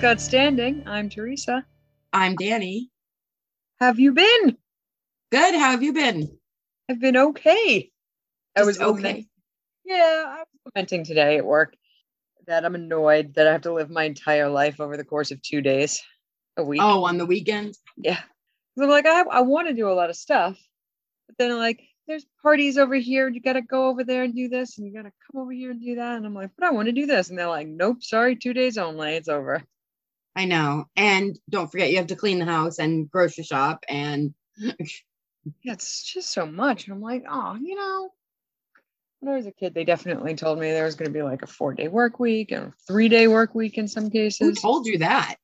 God Standing. I'm Teresa. I'm Danny. Have you been? Good. How have you been? I've been okay. I was okay. lament- Yeah, I was lamenting today at work that I'm annoyed that I have to live my entire life over the course of two days a week. Oh, on the weekend? Yeah. I'm like, I, I want to do a lot of stuff, but then like, there's parties over here. You got to go over there and do this, and you got to come over here and do that. And I'm like, but I want to do this. And they're like, nope, sorry, two days only. It's over. I know. And don't forget, you have to clean the house and grocery shop. And it's just so much. And I'm like, oh, you know, when I was a kid, they definitely told me there was going to be like a four day work week and three day work week in some cases. who told you that?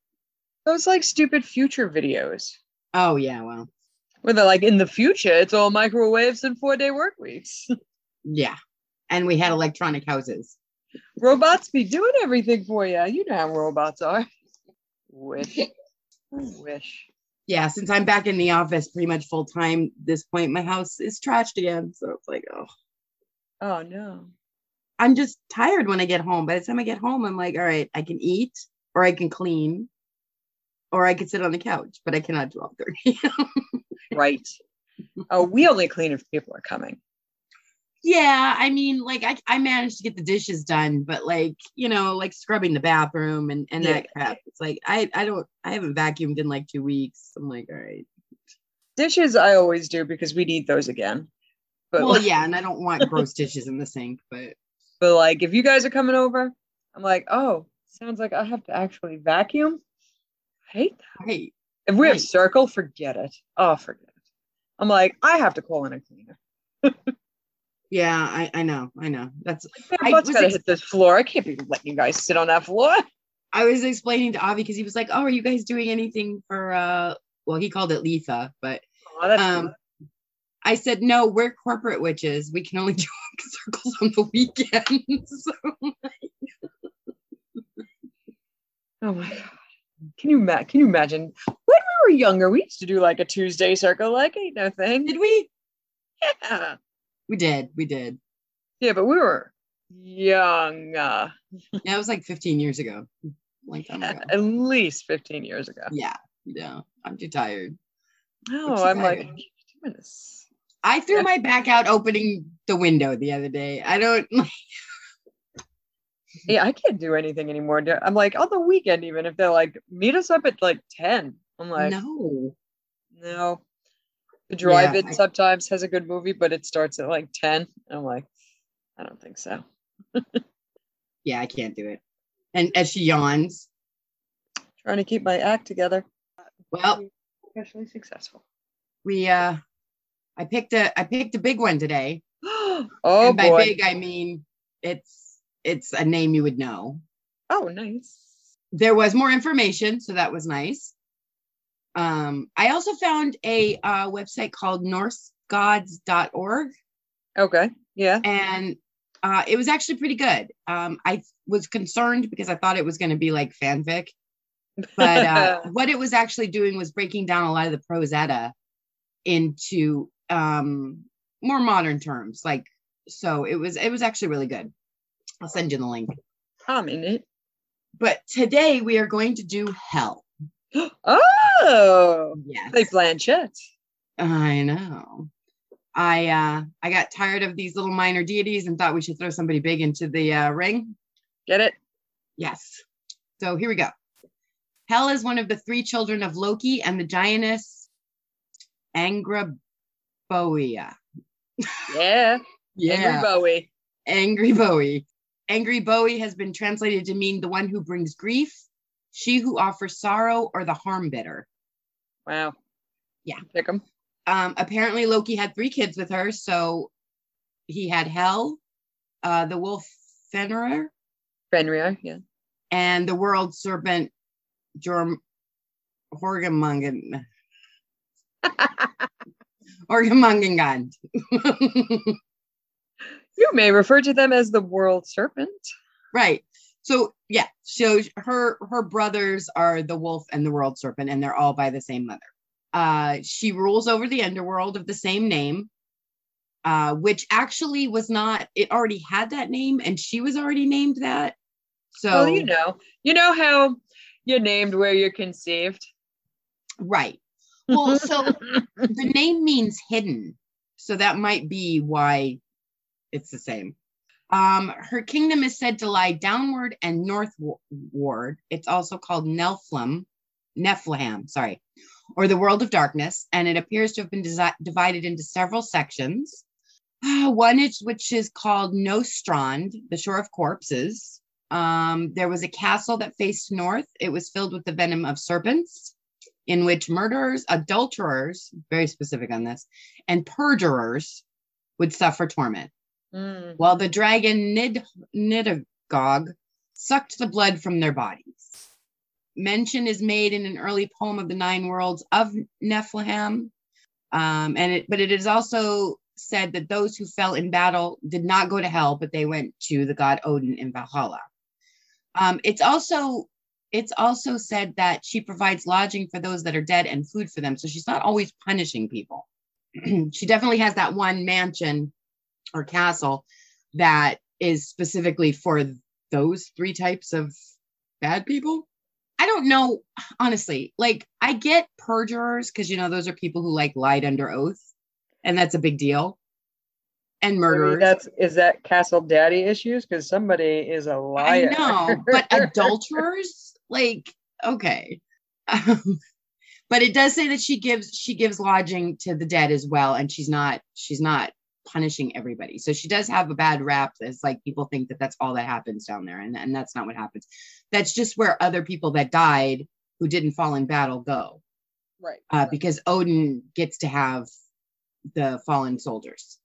Those like stupid future videos Oh, yeah. Well, where they're like, in the future, it's all microwaves and four day work weeks. yeah. And we had electronic houses. robots be doing everything for you. You know how robots are. Wish. Wish. Yeah. Since I'm back in the office pretty much full time, this point, my house is trashed again. So it's like, oh, Oh no. I'm just tired when I get home. By the time I get home, I'm like, all right, I can eat or I can clean or I can sit on the couch, but I cannot do all three. Right. Oh, we only clean if people are coming. Yeah, I mean, like I, I managed to get the dishes done, but like, you know, like scrubbing the bathroom and, and that crap. It's like I I don't I haven't vacuumed in like two weeks. I'm like, all right. Dishes I always do because we need those again. But Well, yeah, and I don't want gross dishes in the sink, but But like, if you guys are coming over, I'm like, oh, sounds like I have to actually vacuum. I hate that. hey, If we have circle, forget it. Oh, forget it. I'm like, I have to call in a cleaner. yeah, I, I know, I know. That's I was gotta ex- hit this floor. I can't be letting you guys sit on that floor. I was explaining to Avi because he was like, Oh, are you guys doing anything for uh well, he called it Letha, but Oh, um good. I said, no, we're corporate witches. We can only do circles on the weekends. So oh my god. Can you ma- can you imagine when we were younger? We used to do like a Tuesday circle, like ain't no thing. did we? Yeah, We did. We did. yeah, but we were young, uh, Yeah, it was like 15 years ago. Like ago. at least 15 years ago. Yeah. Yeah. I'm too tired. No, too I'm like. I keep doing this. I threw my back out opening the window the other day. I don't Yeah, I can't do anything anymore. I'm like on the weekend, even if they're like meet us up at like 10. I'm like, no. know. The drive-in sometimes has a good movie, but it starts at like 10. I'm like, I don't think so. Yeah, I can't do it. And as she yawns, Trying to keep my act together. well, Especially successful. we uh I picked a I picked a big one today. oh and by boy. big I mean it's it's a name you would know. Oh, nice. there was more information, so that was nice. Um, I also found a uh, website called norsegods.org, Okay. Yeah. and uh, it was actually pretty good. Um, I was concerned because I thought it was going to be like fanfic, but uh, what it was actually doing was breaking down a lot of the Prose Edda into um, more modern terms. Like, so it was it was actually really good. I'll send you the link. I'm in it. But today we are going to do Hel. Oh, Yes. Cate Blanchett. I know. I uh I got tired of these little minor deities and thought we should throw somebody big into the uh, ring. Get it? Yes. So here we go. Hel is one of the three children of Loki and the giantess Angrboda. Yeah. Yeah. Angry Bowie. Angry Bowie. Angry Bowie has been translated to mean the one who brings grief, she who offers sorrow, or the harm bitter. Wow. Yeah. Pick them. um, apparently Loki had three kids with her. So he had Hel, uh, the wolf Fenrir, Fenrir. Yeah. and the world serpent Jorm Horgamungan. Horgamungangand. You may refer to them as the world serpent. right. So yeah, so her her brothers are the wolf and the world serpent, and they're all by the same mother. Uh, she rules over the underworld of the same name, uh, which actually was not. It already had that name, and she was already named that. So Well, you know, you know how You're named where you're conceived. Right. Well, so the name means hidden. So that might be why it's the same. Um, her kingdom is said to lie downward and northward. It's also called Niflheim, Niflheim, sorry, or the world of darkness, and it appears to have been desi- divided into several sections. Uh, one is which is called Nastrond, the shore of corpses. Um, there was a castle that faced north. It was filled with the venom of serpents, in which murderers, adulterers, very specific on this, and perjurers would suffer torment. Mm. While the dragon Nid Nidhogg sucked the blood from their bodies. Mention is made in an early poem of the nine worlds of Niflheim, um, and it, but it is also said that those who fell in battle did not go to hell, but they went to the god Odin in Valhalla. Um, it's also it's also said that she provides lodging for those that are dead and food for them. So she's not always punishing people. she definitely has that one mansion or castle that is specifically for those three types of bad people. I don't know, honestly. Like, I get perjurers because, you know, those are people who like lied under oath, and that's a big deal. And I mean, murderers. that's is that castle daddy issues? Because somebody is a liar. I know, but adulterers, like, okay. Um, but it does say that she gives she gives lodging to the dead as well, and she's not she's not punishing everybody. So she does have a bad rap. As like people think that that's all that happens down there, and and that's not what happens. That's just where other people that died who didn't fall in battle go, right. uh, because Odin gets to have the fallen soldiers.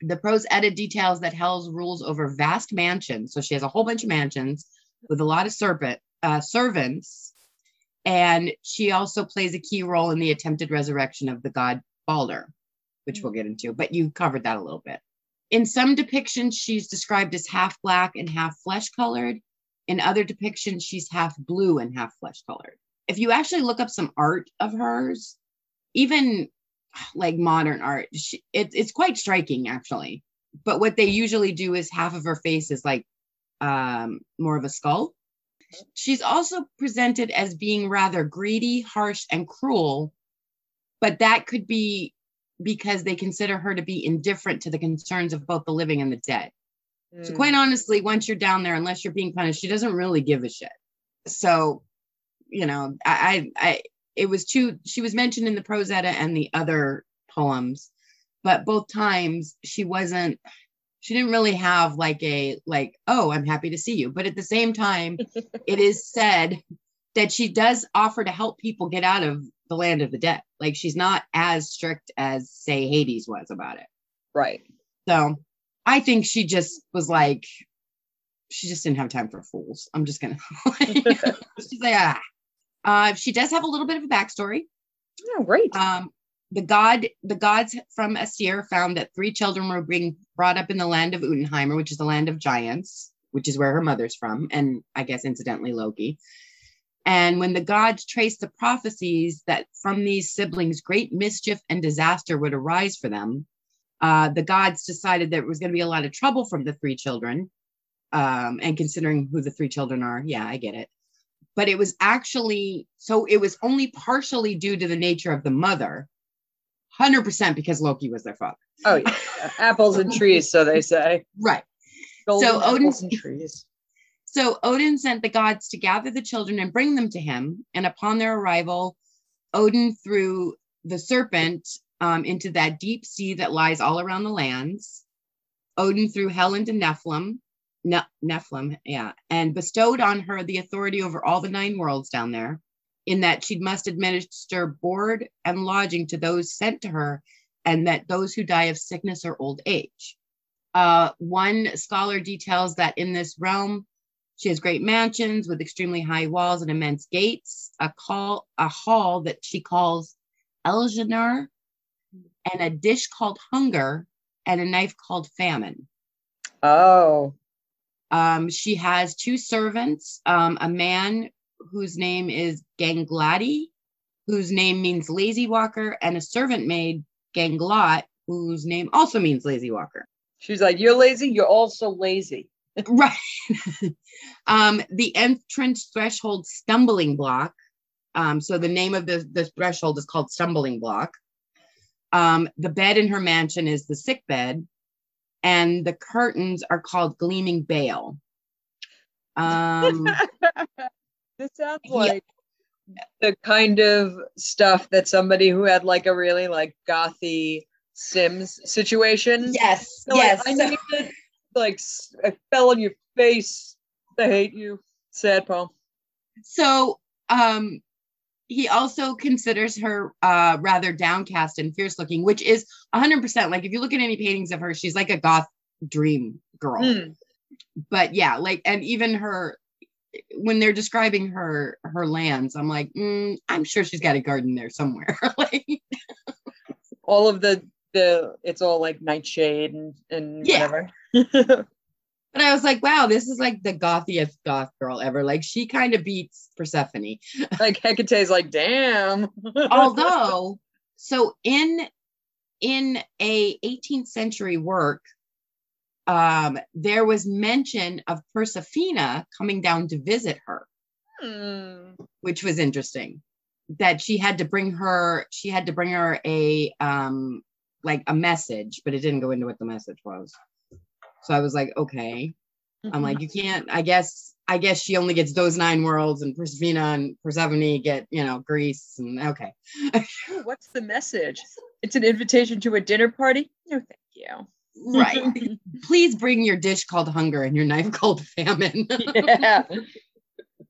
The Prose Edda details that Hel's rules over vast mansions. So she has a whole bunch of mansions with a lot of serpent uh, servants, and she also plays a key role in the attempted resurrection of the god Balder, which we'll get into. But you covered that a little bit. In some depictions, she's described as half black and half flesh colored. In other depictions, she's half blue and half flesh colored. If you actually look up some art of hers, even like modern art, she, it, it's quite striking actually. But what they usually do is half of her face is like um, more of a skull. She's also presented as being rather greedy, harsh, and cruel, but that could be because they consider her to be indifferent to the concerns of both the living and the dead. So Mm. quite honestly, once you're down there, unless you're being punished, she doesn't really give a shit. So, you know, I, I, I it was too. She was mentioned in the Prose Edda and the other poems, but both times she wasn't. She didn't really have like a like, oh, I'm happy to see you. But at the same time, it is said that she does offer to help people get out of the land of the dead. Like she's not as strict as say Hades was about it. right. So I think she just was like, she just didn't have time for fools. I'm just gonna. she's like, ah. Uh, she does have a little bit of a backstory. Oh, great. Um, the god, the gods from Aesir found that three children were being brought up in the land of Utenheimer, which is the land of giants, which is where her mother's from, and I guess incidentally Loki. And when the gods traced the prophecies that from these siblings great mischief and disaster would arise for them, uh, the gods decided there was going to be a lot of trouble from the three children. Um, and considering who the three children are, yeah, I get it. But it was actually so it was only partially due to the nature of the mother, 100% because Loki was their father. oh, yeah. Apples and trees, so they say. Right. Golden So Odin- apples and trees. So Odin sent the gods to gather the children and bring them to him. And upon their arrival, Odin threw the serpent um, into that deep sea that lies all around the lands. Odin threw Hel into Niflheim, ne- Niflheim, yeah, and bestowed on her the authority over all the nine worlds down there, in that she must administer board and lodging to those sent to her, and that those who die of sickness or old age. Uh, one scholar details that in this realm, she has great mansions with extremely high walls and immense gates, a call, a hall that she calls Elgenar, and a dish called hunger, and a knife called famine. Oh, Um, she has two servants, um, a man whose name is Gangladi, whose name means lazy walker, and a servant maid, Ganglot, whose name also means lazy walker. she's like, you're lazy. You're also lazy. Right. um, the entrance threshold stumbling block. Um, so the name of the, the threshold is called stumbling block. Um, the bed in her mansion is the sick bed, and the curtains are called gleaming bale. Um, this sounds like the kind of stuff that somebody who had like a really like gothy Sims situation. yes, They're yes. Like, I need. Like I fell on your face. I hate you. Sad poem. So um he also considers her uh rather downcast and fierce looking, which is 100% like if you look at any paintings of her, she's like a goth dream girl. Hmm. But yeah, like and even her when they're describing her her lands, I'm like, mm, I'm sure she's got a garden there somewhere. like All of the the it's all like nightshade and and Yeah. whatever. but I was like, wow, this is like the gothiest goth girl ever. Like she kind of beats Persephone. like Hecate's like, damn. although so in in a 18th century work um there was mention of Persephone coming down to visit her Hmm. which was interesting that she had to bring her she had to bring her a um like a message but it didn't go into what the message was so i was like okay i'm mm-hmm. like you can't i guess i guess she only gets those nine worlds and Persephone and Persephone get you know Greece and okay What's the message? It's an invitation to a dinner party? No, thank you. right please bring your dish called hunger and your knife called famine yeah.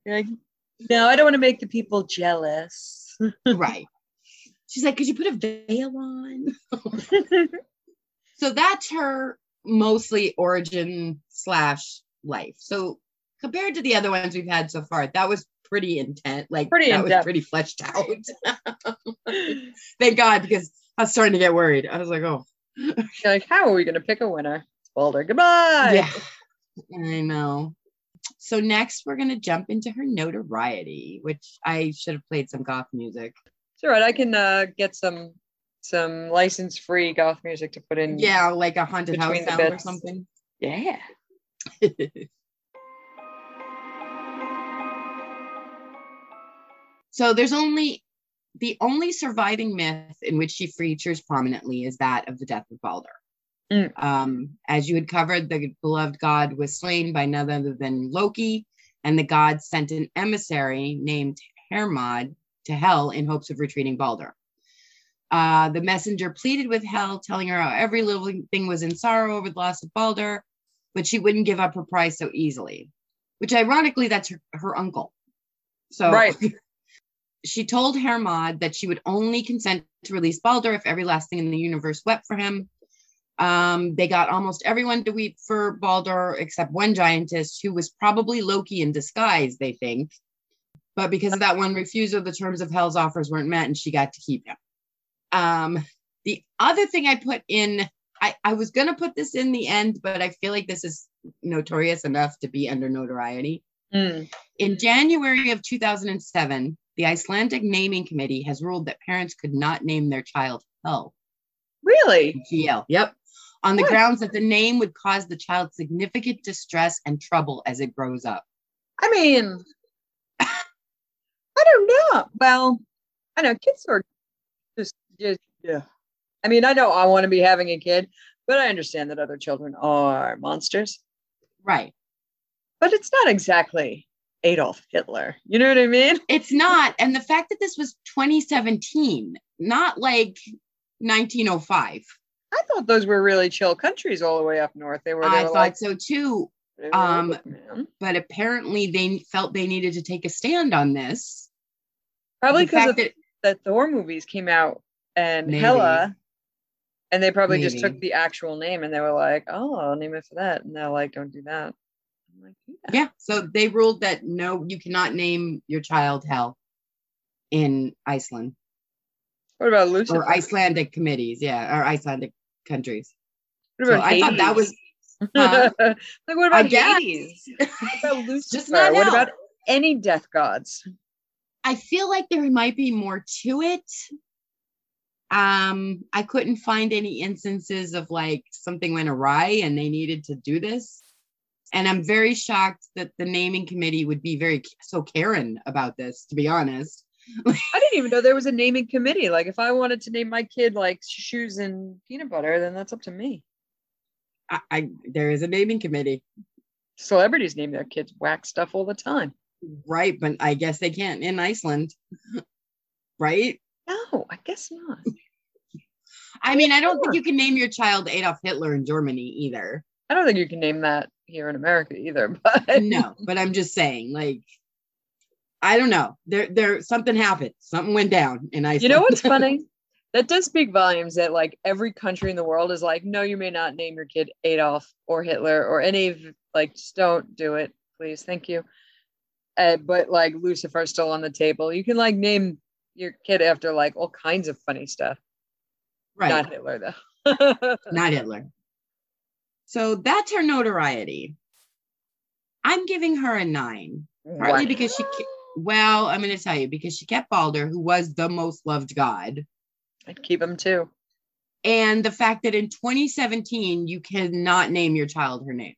Like, no, I don't want to make the people jealous. right she's like could you put a veil on so that's her mostly origin slash life so compared to the other ones we've had so far that was pretty intense like Pretty that was pretty fleshed out thank god because i was starting to get worried i was like oh You're like, how are we going to pick a winner? Balder, goodbye. yeah i know so next we're going to jump into her notoriety which i should have played some goth music It's all right. I can uh, get some some license free goth music to put in. yeah like a haunted house sound or bits. something Yeah. So there's only the only surviving myth in which she features prominently is that of the death of Balder. Mm. Um, as you had covered, the beloved god was slain by none other than Loki, and the god sent an emissary named Hermod to hell in hopes of retrieving Balder. Uh, the messenger pleaded with Hel, telling her how every living thing was in sorrow over the loss of Balder, but she wouldn't give up her prize so easily. Which, ironically, that's her, her uncle. So, Right. she told Hermod that she would only consent to release Balder if every last thing in the universe wept for him. Um, they got almost everyone to weep for Balder except one giantess who was probably Loki in disguise, they think. But because of that one refusal, the terms of Hel's offers weren't met and she got to keep him. Um, the other thing I put in, I, I was going to put this in the end, but I feel like this is notorious enough to be under notoriety. Mm. In January of 2007, the Icelandic Naming Committee has ruled that parents could not name their child Hel. Really? GL. Yep. On the What? grounds that the name would cause the child significant distress and trouble as it grows up. I mean, I don't know. Well, I know kids are just, just yeah. I mean, I know I want to be having a kid, but I understand that other children are monsters. Right. But it's not exactly Adolf Hitler. You know what I mean? It's not. And the fact that this was 2017, not like 1905. I thought those were really chill countries all the way up north. They were. They I were thought like, so too. um. But apparently they felt they needed to take a stand on this. probably because fact of that the Thor movies came out and Maybe. Hela, and they probably just took the actual name and they were like, "Oh, I'll name it for that," and they're like, "Don't do that." I'm like, yeah. yeah so they ruled that no you cannot name your child Hel in iceland What about Lucifer? or icelandic committees yeah or icelandic countries What so about i thought that was like, what about. Hades? What about Lucifer? Just not what about any death gods? i feel like there might be more to it um i couldn't find any instances of like something went awry and they needed to do this And I'm very shocked that the naming committee would be very so Karen about this, to be honest. I didn't even know there was a naming committee. Like if I wanted to name my kid like shoes and peanut butter, then that's up to me. I, I there is a naming committee. Celebrities name their kids whack stuff all the time. Right, but I guess they can't in Iceland. right? No, I guess not. I mean, I don't think you can name your child Adolf Hitler in Germany either. I don't think you can name that here in America either. But no, but I'm just saying, like, I don't know. There, there, something happened. Something went down and I You know what's funny? that does speak volumes that like every country in the world is like, no, you may not name your kid Adolf or Hitler or any of like, just don't do it, please, thank you. Uh, but like Lucifer's still on the table. You can like name your kid after like all kinds of funny stuff. right? Not Hitler though. Not Hitler. So that's her notoriety. I'm giving her a nine, partly What? because she. Well, I'm going to tell you because she kept Balder, who was the most loved god, I'd keep him too. and the fact that in 2017 you cannot name your child her name.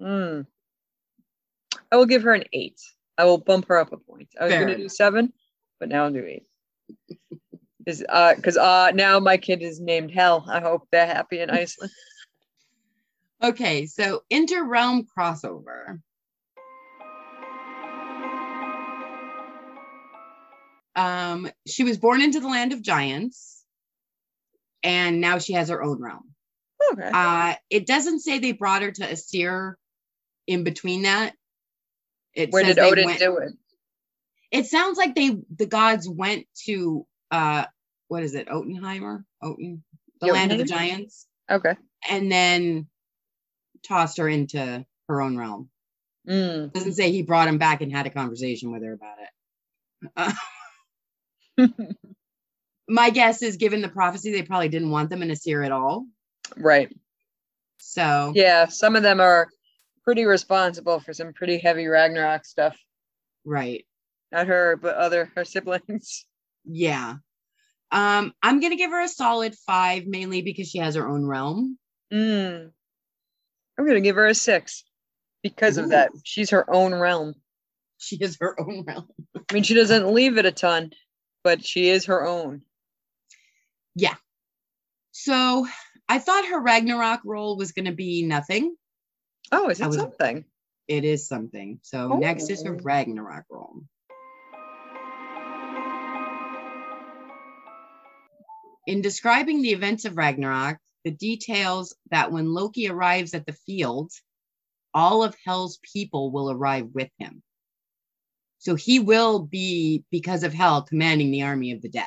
Hmm. I will give her an eight. I will bump her up a point. I was gonna do seven, but now I'll do eight. Is uh because uh now my kid is named Hel. I hope they're happy in Iceland. Okay, so inter-realm crossover. Um, she was born into the land of giants, and now she has her own realm. Okay. Uh, it doesn't say they brought her to Aesir in between that. It Where says did Odin went- do it? It sounds like they the gods went to uh what is it, Otenheimer? Oten, the land of the giants, Okay. and then tossed her into her own realm. Mm. doesn't say he brought him back and had a conversation with her about it. Uh, my guess is, given the prophecy, they probably didn't want them in Aesir at all. right. So, Yeah, some of them are pretty responsible for some pretty heavy Ragnarok stuff. right. Not her, but other her siblings. Yeah. Um, I'm gonna give her a solid five, mainly because she has her own realm. Mm. I'm gonna give her a six because of that. She's her own realm. She is her own realm. I mean, she doesn't leave it a ton, but she is her own. Yeah. So I thought her Ragnarok role was gonna be nothing. Oh, is it was- something? It is something. So next is her Oh. Ragnarok role. In describing the events of Ragnarok, the details that when Loki arrives at the field, all of Hel's people will arrive with him. So he will be, because of Hell, commanding the army of the dead.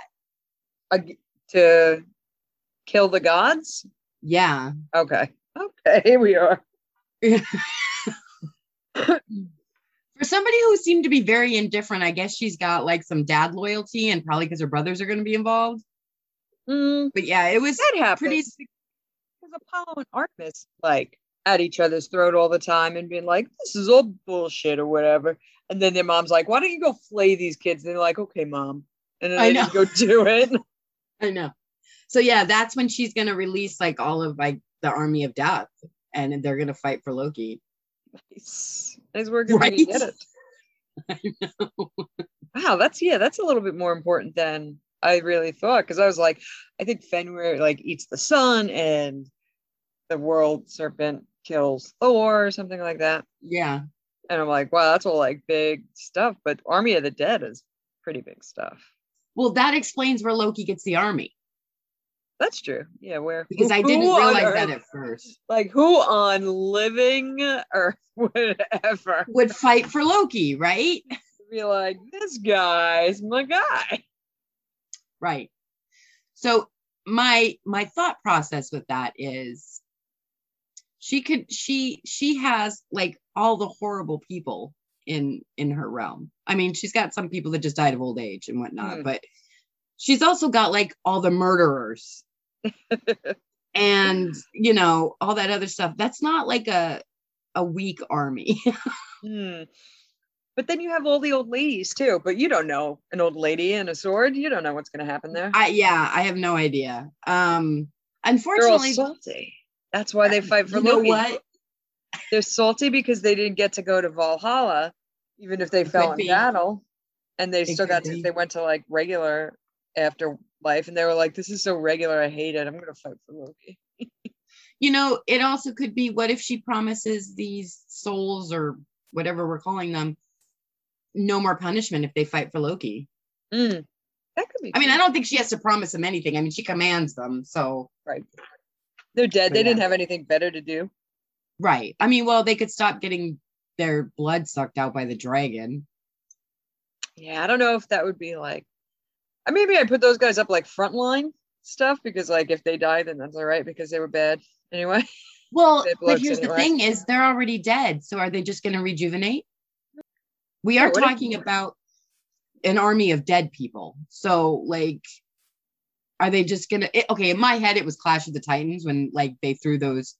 Ag- to kill the gods? Yeah. Okay. Okay, here we are. For somebody who seemed to be very indifferent, I guess she's got like some dad loyalty and probably because her brothers are going to be involved. Mm, But yeah, it was that happens. pretty because Apollo and Artemis like at each other's throat all the time and being like, "This is all bullshit" or whatever. And then their mom's like, "Why don't you go flay these kids?" And they're like, "Okay, mom." And then I they go do it. I know. So yeah, that's when she's gonna release like all of like the army of death, and they're gonna fight for Loki. nice, nice work. Right? get it. I know. Wow, that's yeah, that's a little bit more important than I really thought because I was like, I think Fenrir like eats the sun and the world serpent kills Thor or something like that. Yeah, And I'm like, wow, that's all like big stuff. But Army of the Dead is pretty big stuff. well, that explains where Loki gets the army That's true. Yeah, where because I didn't who realize that at first. Like who on living Earth would ever Would fight for Loki, right? be like, this guy's my guy? Right. So my my thought process with that is she could she she has like all the horrible people in in her realm. I mean, she's got some people that just died of old age and whatnot, Mhm. but she's also got like all the murderers and you know all that other stuff. That's not like a a weak army. Hmm. But then you have all the old ladies too. But you don't know an old lady and a sword. You don't know what's going to happen there. I yeah, I have no idea. Um unfortunately salty. That's why they fight for Loki. you know what? they're salty because they didn't get to go to Valhalla, even if they It fell in be. battle, and they It still got to. They went to like regular afterlife, and they were like, "This is so regular. I hate it. I'm gonna fight for Loki." You know, it also could be what if she promises these souls or whatever we're calling them no more punishment if they fight for Loki. Mm, that could be. I mean. I don't think she has to promise them anything. I mean, she commands them. So, right. they're dead. but They didn't have anything better to do. right. I mean, well, they could stop getting their blood sucked out by the dragon. Yeah, I don't know if that would be like. I Maybe I put those guys up like frontline stuff because like if they die, then that's all right because they were bad anyway. Well, but here's the thing is they're already dead. So are they just going to rejuvenate? We Yeah, are if- talking about an army of dead people. So like are they just going to okay, in my head it was Clash of the Titans when like they threw those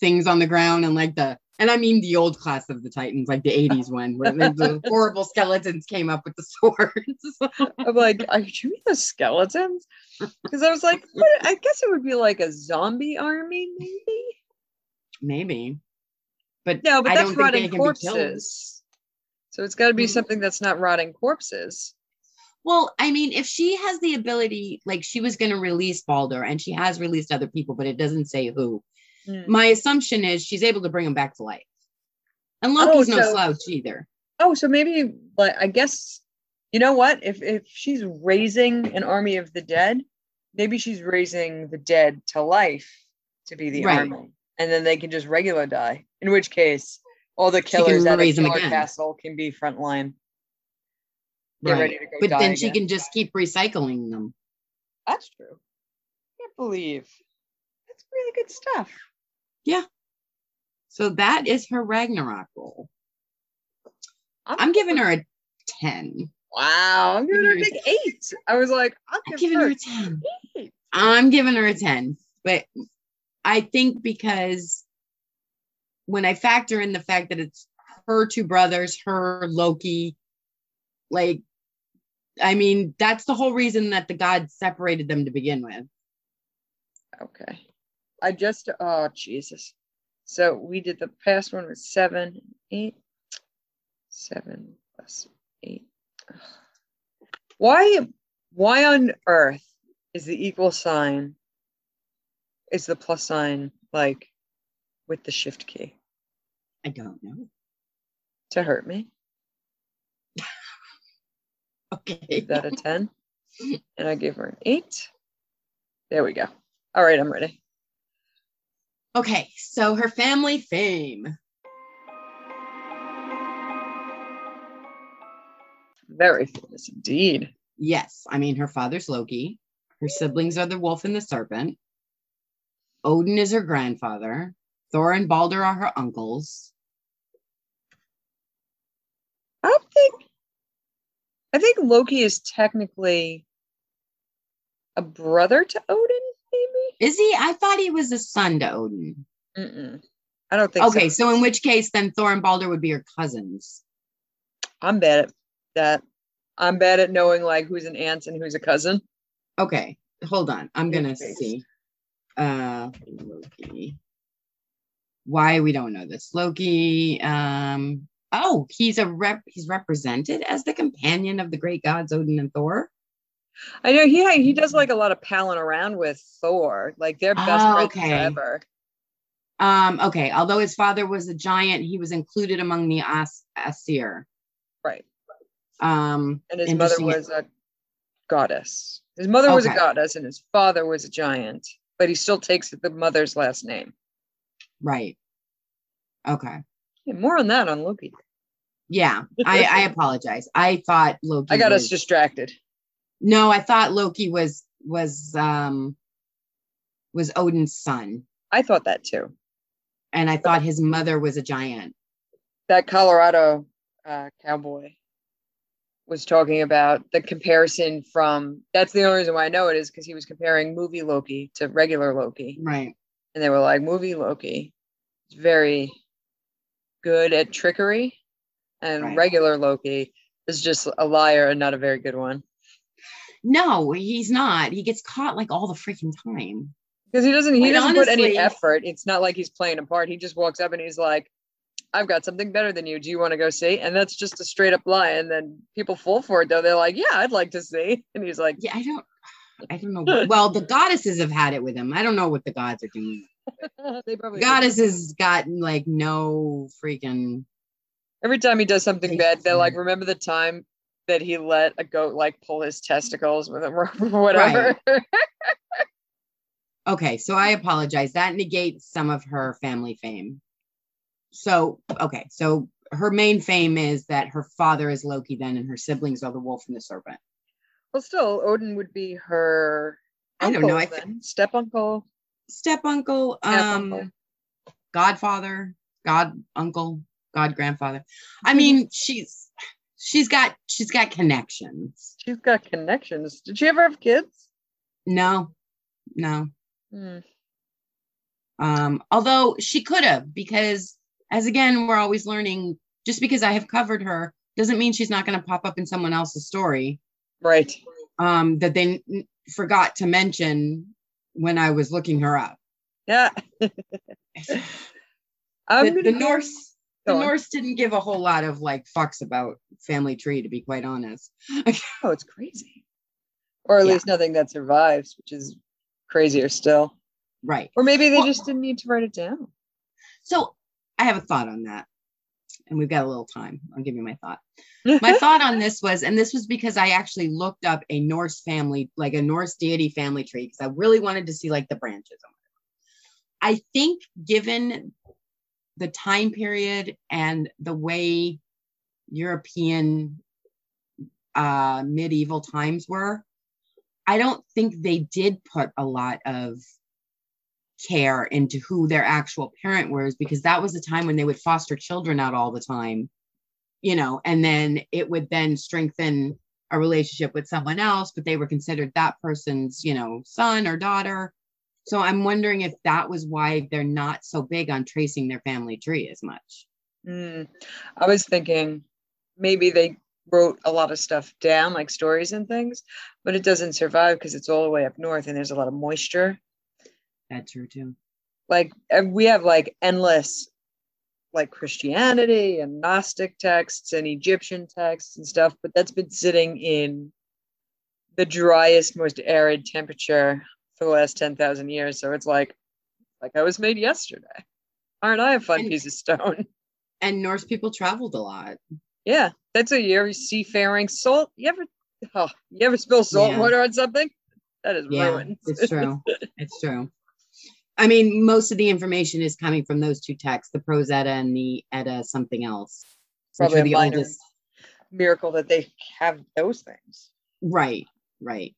things on the ground and like the and I mean the old class of the Titans, like the 80s one, where the, horrible skeletons came up with the swords. I'm like, are you mean the skeletons? Because I was like, what, I guess it would be like a zombie army, maybe. Maybe. But No, but I that's don't think they rotting corpses. So it's got to be Mhm. something that's not rotting corpses. Well, I mean, if she has the ability, like she was going to release Balder and she has released other people, but it doesn't say who. Mm. My assumption is she's able to bring them back to life. And Loki's no so- slouch either. Oh, so maybe, but I guess, you know what? If if she's raising an army of the dead, maybe she's raising the dead to life to be the Right. army, and then they can just regular die. In which case, all the killers at raise them killer again. castle can be frontline. Get Right. ready to But then she again. can just keep recycling them. That's true. I can't believe. That's really good stuff. Yeah. So that is her Ragnarok role. I'm giving her a 10. Wow, I'm giving her a big eight. I was like, I'll I'm giving her her a a 10. eight. I'm giving her a 10. But I think because when I factor in the fact that it's her two brothers, her Loki, like, I mean, that's the whole reason that the gods separated them to begin with. Okay. I just oh Jesus. So we did the past one was seven, eight, seven plus eight. Why why on earth is the equal sign is the plus sign like with the shift key I don't know. to hurt me? Okay. Is that a 10? And I gave her an eight. There we go. All right, I'm ready. Okay. So her family fame. Very famous indeed. Yes. I mean, her father's Loki. Her siblings are the wolf and the serpent. Odin is her grandfather. Thor and Balder are her uncles. I don't think I think Loki is technically a brother to Odin, maybe. Is he? I thought he was a son to Odin. Mm-mm. I don't think Okay, so. so in which case then Thor and Balder would be your cousins. I'm bad at that. I'm bad at knowing like who's an aunt and who's a cousin. Okay, hold on. I'm gonna see. Uh Loki. Why we don't know this. Loki, um, oh, he's a rep, he's represented as the companion of the great gods Odin and Thor. I know he he does like a lot of palling around with Thor. Like they're best Oh, friends okay. forever. Um, okay, although his father was a giant, he was included among the As- Aesir. Right. Um, And his mother was a goddess. His mother was a goddess and his father was a giant, but he still takes the mother's last name. Right. Okay. Yeah, more on that on Loki. Yeah, I, I apologize. I thought Loki. I got us distracted. No, I thought Loki was was um was Odin's son, I thought that too. and I thought his mother was a giant. that Colorado uh, cowboy was talking about the comparison from that's the only reason why I know it is because he was comparing movie Loki to regular Loki. Right. And they were like, movie Loki is very good at trickery, and Right. regular Loki is just a liar and not a very good one. No, he's not. He gets caught like all the freaking time. Because he doesn't he doesn't put any effort. It's not like he's playing a part. He just walks up and he's like, I've got something better than you. Do you want to go see? And that's just a straight up lie. And then people fall for it though. They're like, Yeah, I'd like to see. And he's like, Yeah, I don't. I don't know. well, the goddesses have had it with him. I don't know what the gods are doing. they probably Goddesses got like no freaking. every time he does something bad, they're like, remember the time that he let a goat like pull his testicles with him or whatever. Okay, so I apologize. That negates some of her family fame. So, okay, so her main fame is that her father is Loki, then, and her siblings are the wolf and the serpent. Well, still, Odin would be her. I don't know, I thi- then. step uncle. Step uncle, um, godfather, god uncle, god grandfather. I Mm-hmm. mean, she's she's got she's got connections. She's got connections. Did she ever have kids? No, no. Hmm. Um, although she could have, because as again, we're always learning. Just because I have covered her doesn't mean she's not going to pop up in someone else's story. Right. Um, that they n- forgot to mention when I was looking her up. Yeah. The, the Norse, the on. Norse didn't give a whole lot of like fucks about family tree, to be quite honest. Oh, it's crazy. Or at Yeah. least nothing that survives, which is crazier still. Right. Or maybe they Well- just didn't need to write it down. So I have a thought on that. And we've got a little time. I'll give you my thought. my thought on this was, and this was because I actually looked up a Norse family, like a Norse deity family tree, because I really wanted to see like the branches. I think, given the time period and the way European uh, medieval times were, I don't think they did put a lot of care into who their actual parent was because that was the time when they would foster children out all the time you know, and then it would then strengthen a relationship with someone else, but they were considered that person's, you know, son or daughter. So I'm wondering if that was why they're not so big on tracing their family tree as much. Mm. I was thinking maybe they wrote a lot of stuff down, like stories and things, but it doesn't survive because it's all the way up north and there's a lot of moisture. That's true too. Like uh, we have like endless like Christianity and Gnostic texts and Egyptian texts and stuff, but that's been sitting in the driest, most arid temperature for the last 10,000 years. So it's like, like I was made yesterday. Aren't I a fun And- piece of stone? And Norse people traveled a lot. Yeah, that's a year seafaring salt. You ever, oh, you ever spill salt Yeah. water on something? That is Yeah, ruined. it's true. it's true. I mean, most of the information is coming from those two texts, the Prose Edda and the Edda something else. Probably the oldest. miracle that they have those things. Right, right.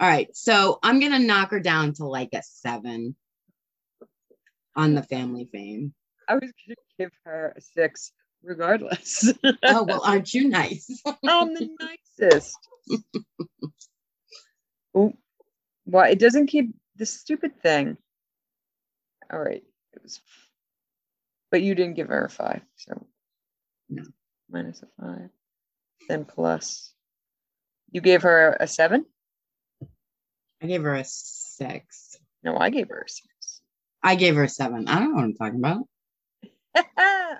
All right. So I'm gonna knock her down to like a seven on the family fame. I was gonna give her a six regardless. Oh well, aren't you nice? I'm the nicest. oh, why it doesn't keep the stupid thing. All right, it was, but you didn't give her a five, so No. minus a five, then plus. You gave her a seven. I gave her a six. No, I gave her a six. I gave her a seven. I don't know what I'm talking about.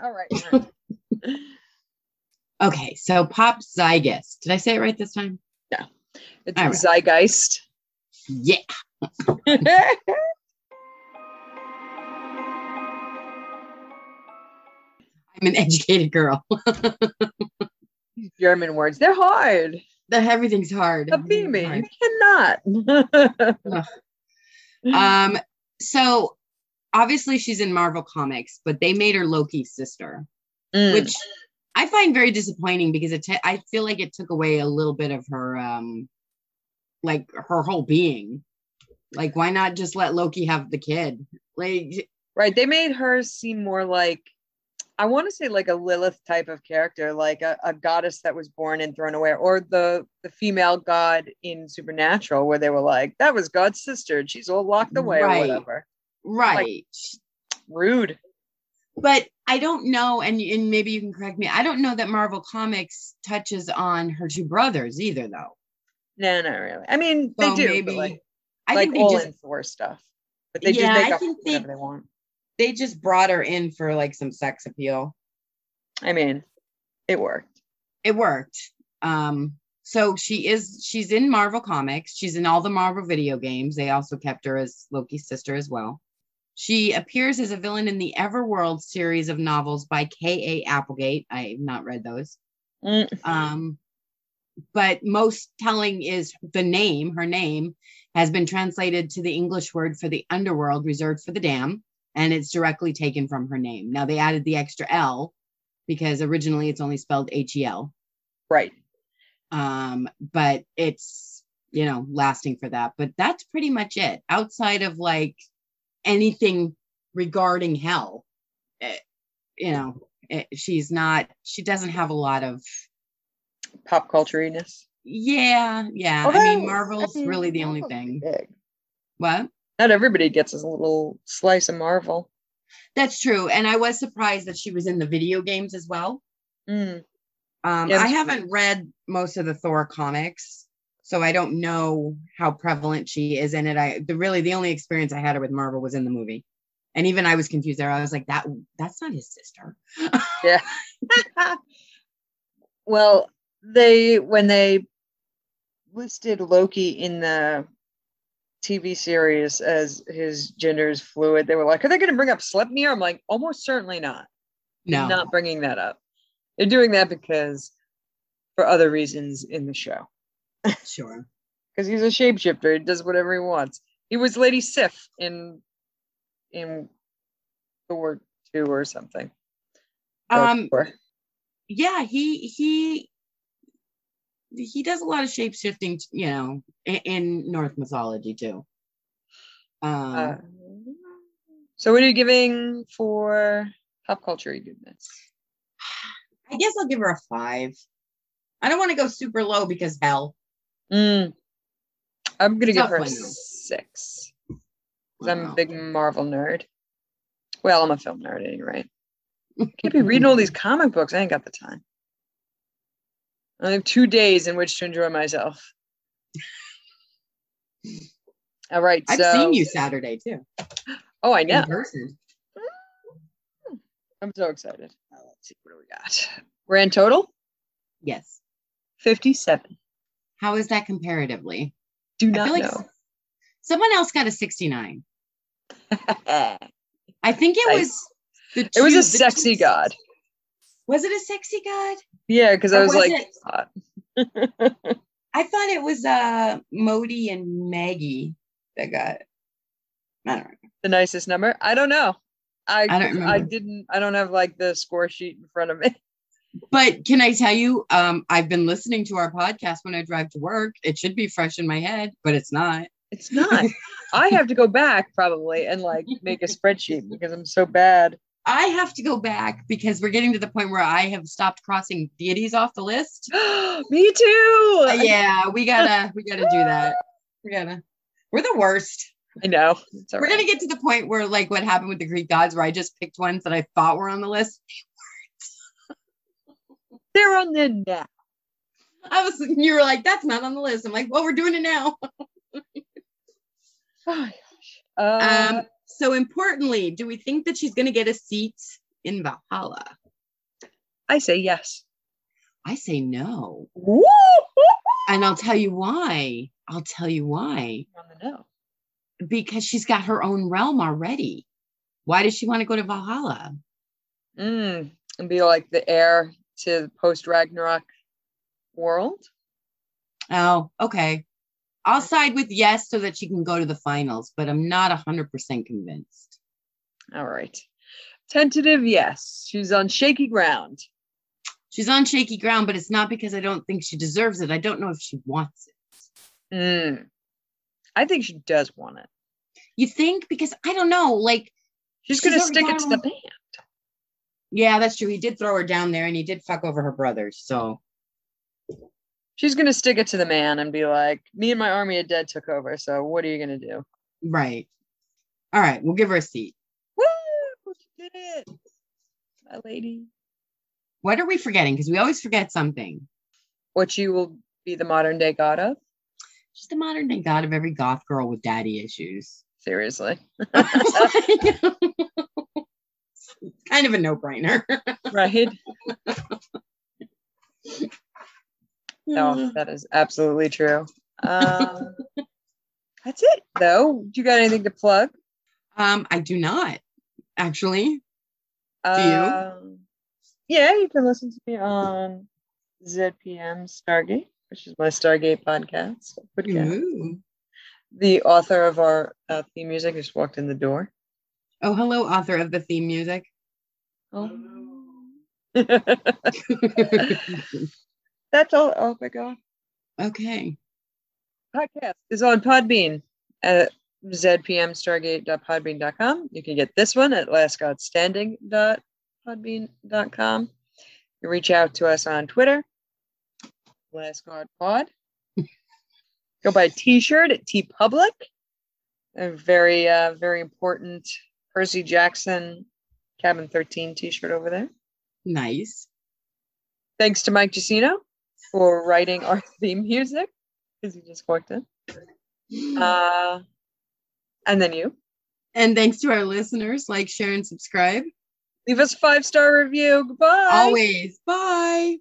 all right. all right. Okay, so Pop Zygus. Did I say it right this time? Yeah. It's All right. zeitgeist. Yeah. I'm an educated girl. These German words. They're hard. the everything's hard. A. Everything's You cannot. Um, so obviously she's in Marvel Comics, but they made her Loki's sister. Mm. which I find very disappointing because it ta- I feel like it took away a little bit of her um like her whole being. Like why not just let Loki have the kid? Like Right. They made her seem more like I want to say like a Lilith type of character, like a, a goddess that was born and thrown away, or the the female god in Supernatural, where they were like, that was God's sister, and she's all locked away Right. or whatever. right. Rude. but I don't know and and maybe you can correct me. I don't know that Marvel Comics touches on her two brothers either though. No, not really. I mean, they do, maybe like, I like think they all just in Thor stuff. But they Yeah, just I make up think they- whatever they want. They just brought her in for like some sex appeal. I mean, it worked. It worked. Um, so she is she's in Marvel Comics. She's in all the Marvel video games. They also kept her as Loki's sister as well. She appears as a villain in the Everworld series of novels by K.A. Applegate. I've not read those. Mm, Um, but most telling is the name, her name has been translated to the English word for the underworld reserved for the dam, and it's directly taken from her name. Now they added the extra L because originally it's only spelled H E L. right. Um, but it's you know lasting for that. But that's pretty much it. Outside of like anything regarding hell, eh, you know, eh, she's not. She doesn't have a lot of Pop culture-ness. Yeah, yeah. I mean, Marvel's I mean, really the only thing. big. What? Not everybody gets a little slice of Marvel. That's true. And I was surprised that she was in the video games as well. Mm, Um, Yeah, I haven't read most of the Thor comics, so I don't know how prevalent she is in it. I the really the only experience I had her with Marvel was in the movie. And even I was confused there. I was like, that that's not his sister. Yeah. well, they when they listed Loki in the TV series as his gender is fluid, they were like, "Are they going to bring up Sleipnir?" I'm like, "Almost certainly not. They're No. not bringing that up. They're doing that because for other reasons in the show. Sure. Because he's a shapeshifter. He does whatever he wants. He was Lady Sif in in Thor two or something. Um, yeah, he he he does a lot of shape shifting, you know, in, in Norse mythology too. Um, Uh, so what are you giving for pop culture goodness? I guess I'll give her a five. I don't want to go super low because hell. Mm. I'm gonna give her a though. I'm a big Marvel nerd. Well, I'm a film nerd anyway. I can't be reading all these comic books. I ain't got the time. I have two days in which to enjoy myself. All right. I've so, seen you Saturday too. Oh, I know. Mm-hmm. I'm so excited. Let's see what do we got. Grand total Yes. 57. How is that comparatively? Do I not feel know. s- someone else got a 69. I think it was the it was a sexy two- god. Was it a sexy god? Yeah, because I was, was like, it- I thought it was uh Modi and Magni that got I don't know. the nicest number. I don't know. I I don't I didn't. I don't have like the score sheet in front of me. But can I tell you, um, I've been listening to our podcast when I drive to work. It should be fresh in my head, but it's not. It's not. I have to go back probably and like make a spreadsheet because I'm so bad. I have to go back because we're getting to the point where I have stopped crossing deities off the list. me too. Uh, yeah, we gotta we gotta do that. We gotta. We're the worst. I know. We're right. gonna get to the point where like what happened with the Greek gods, where I just picked ones that I thought were on the list. They're on the now. I was you were like, that's not on the list. I'm like, well, we're doing it now. Oh my gosh. Uh, Um, so importantly, do we think that she's gonna get a seat in Valhalla? I say yes. I say no. And I'll tell you why. I'll tell you why. On the no. Because she's got her own realm already. Why does she want to go to Valhalla? Mm, and be like the heir to the post Ragnarok world. Oh, okay. I'll side with yes so that she can go to the finals, but I'm not 100% convinced. All right. Tentative, yes. She's on shaky ground. She's on shaky ground, but it's not because I don't think she deserves it. I don't know if she wants it. Mm. I think she does want it. You think? Because I don't know. Like, She's, She's gonna stick it to the band. yeah, that's true. He did throw her down there and he did fuck over her brothers. So, She's gonna stick it to the man and be like, "Me and my army of dead took over. So what are you gonna do?" right. All right. We'll give her a seat. Woo! She did it, my lady. What are we forgetting? Because we always forget something. What you will be the modern day god of? She's the modern day god of every goth girl with daddy issues. Seriously. kind of a no-brainer. right. No, that is absolutely true. Um, that's it, though. Do you got anything to plug? Um, I do not actually. Do you? Yeah, you can listen to me on ZPM Stargate, which is my Stargate podcast. podcast. The author of our uh, theme music just walked in the door. Oh, hello, author of the theme music. Oh. That's all. Oh my god. Okay. Podcast is on Podbean at zpmstargate.podbean.com. You can get this one at lastgodstanding.podbean.com. You reach out to us on Twitter, Last God Pod. Go buy a t-shirt at TeePublic. A very, uh, very important Percy Jackson Cabin 13 t-shirt over there. Nice. Thanks to Mike Giacino for writing our theme music because he just worked in. Uh, and then you. And thanks to our listeners, like, share, and subscribe. Leave us a five star review. Goodbye. Always. Bye.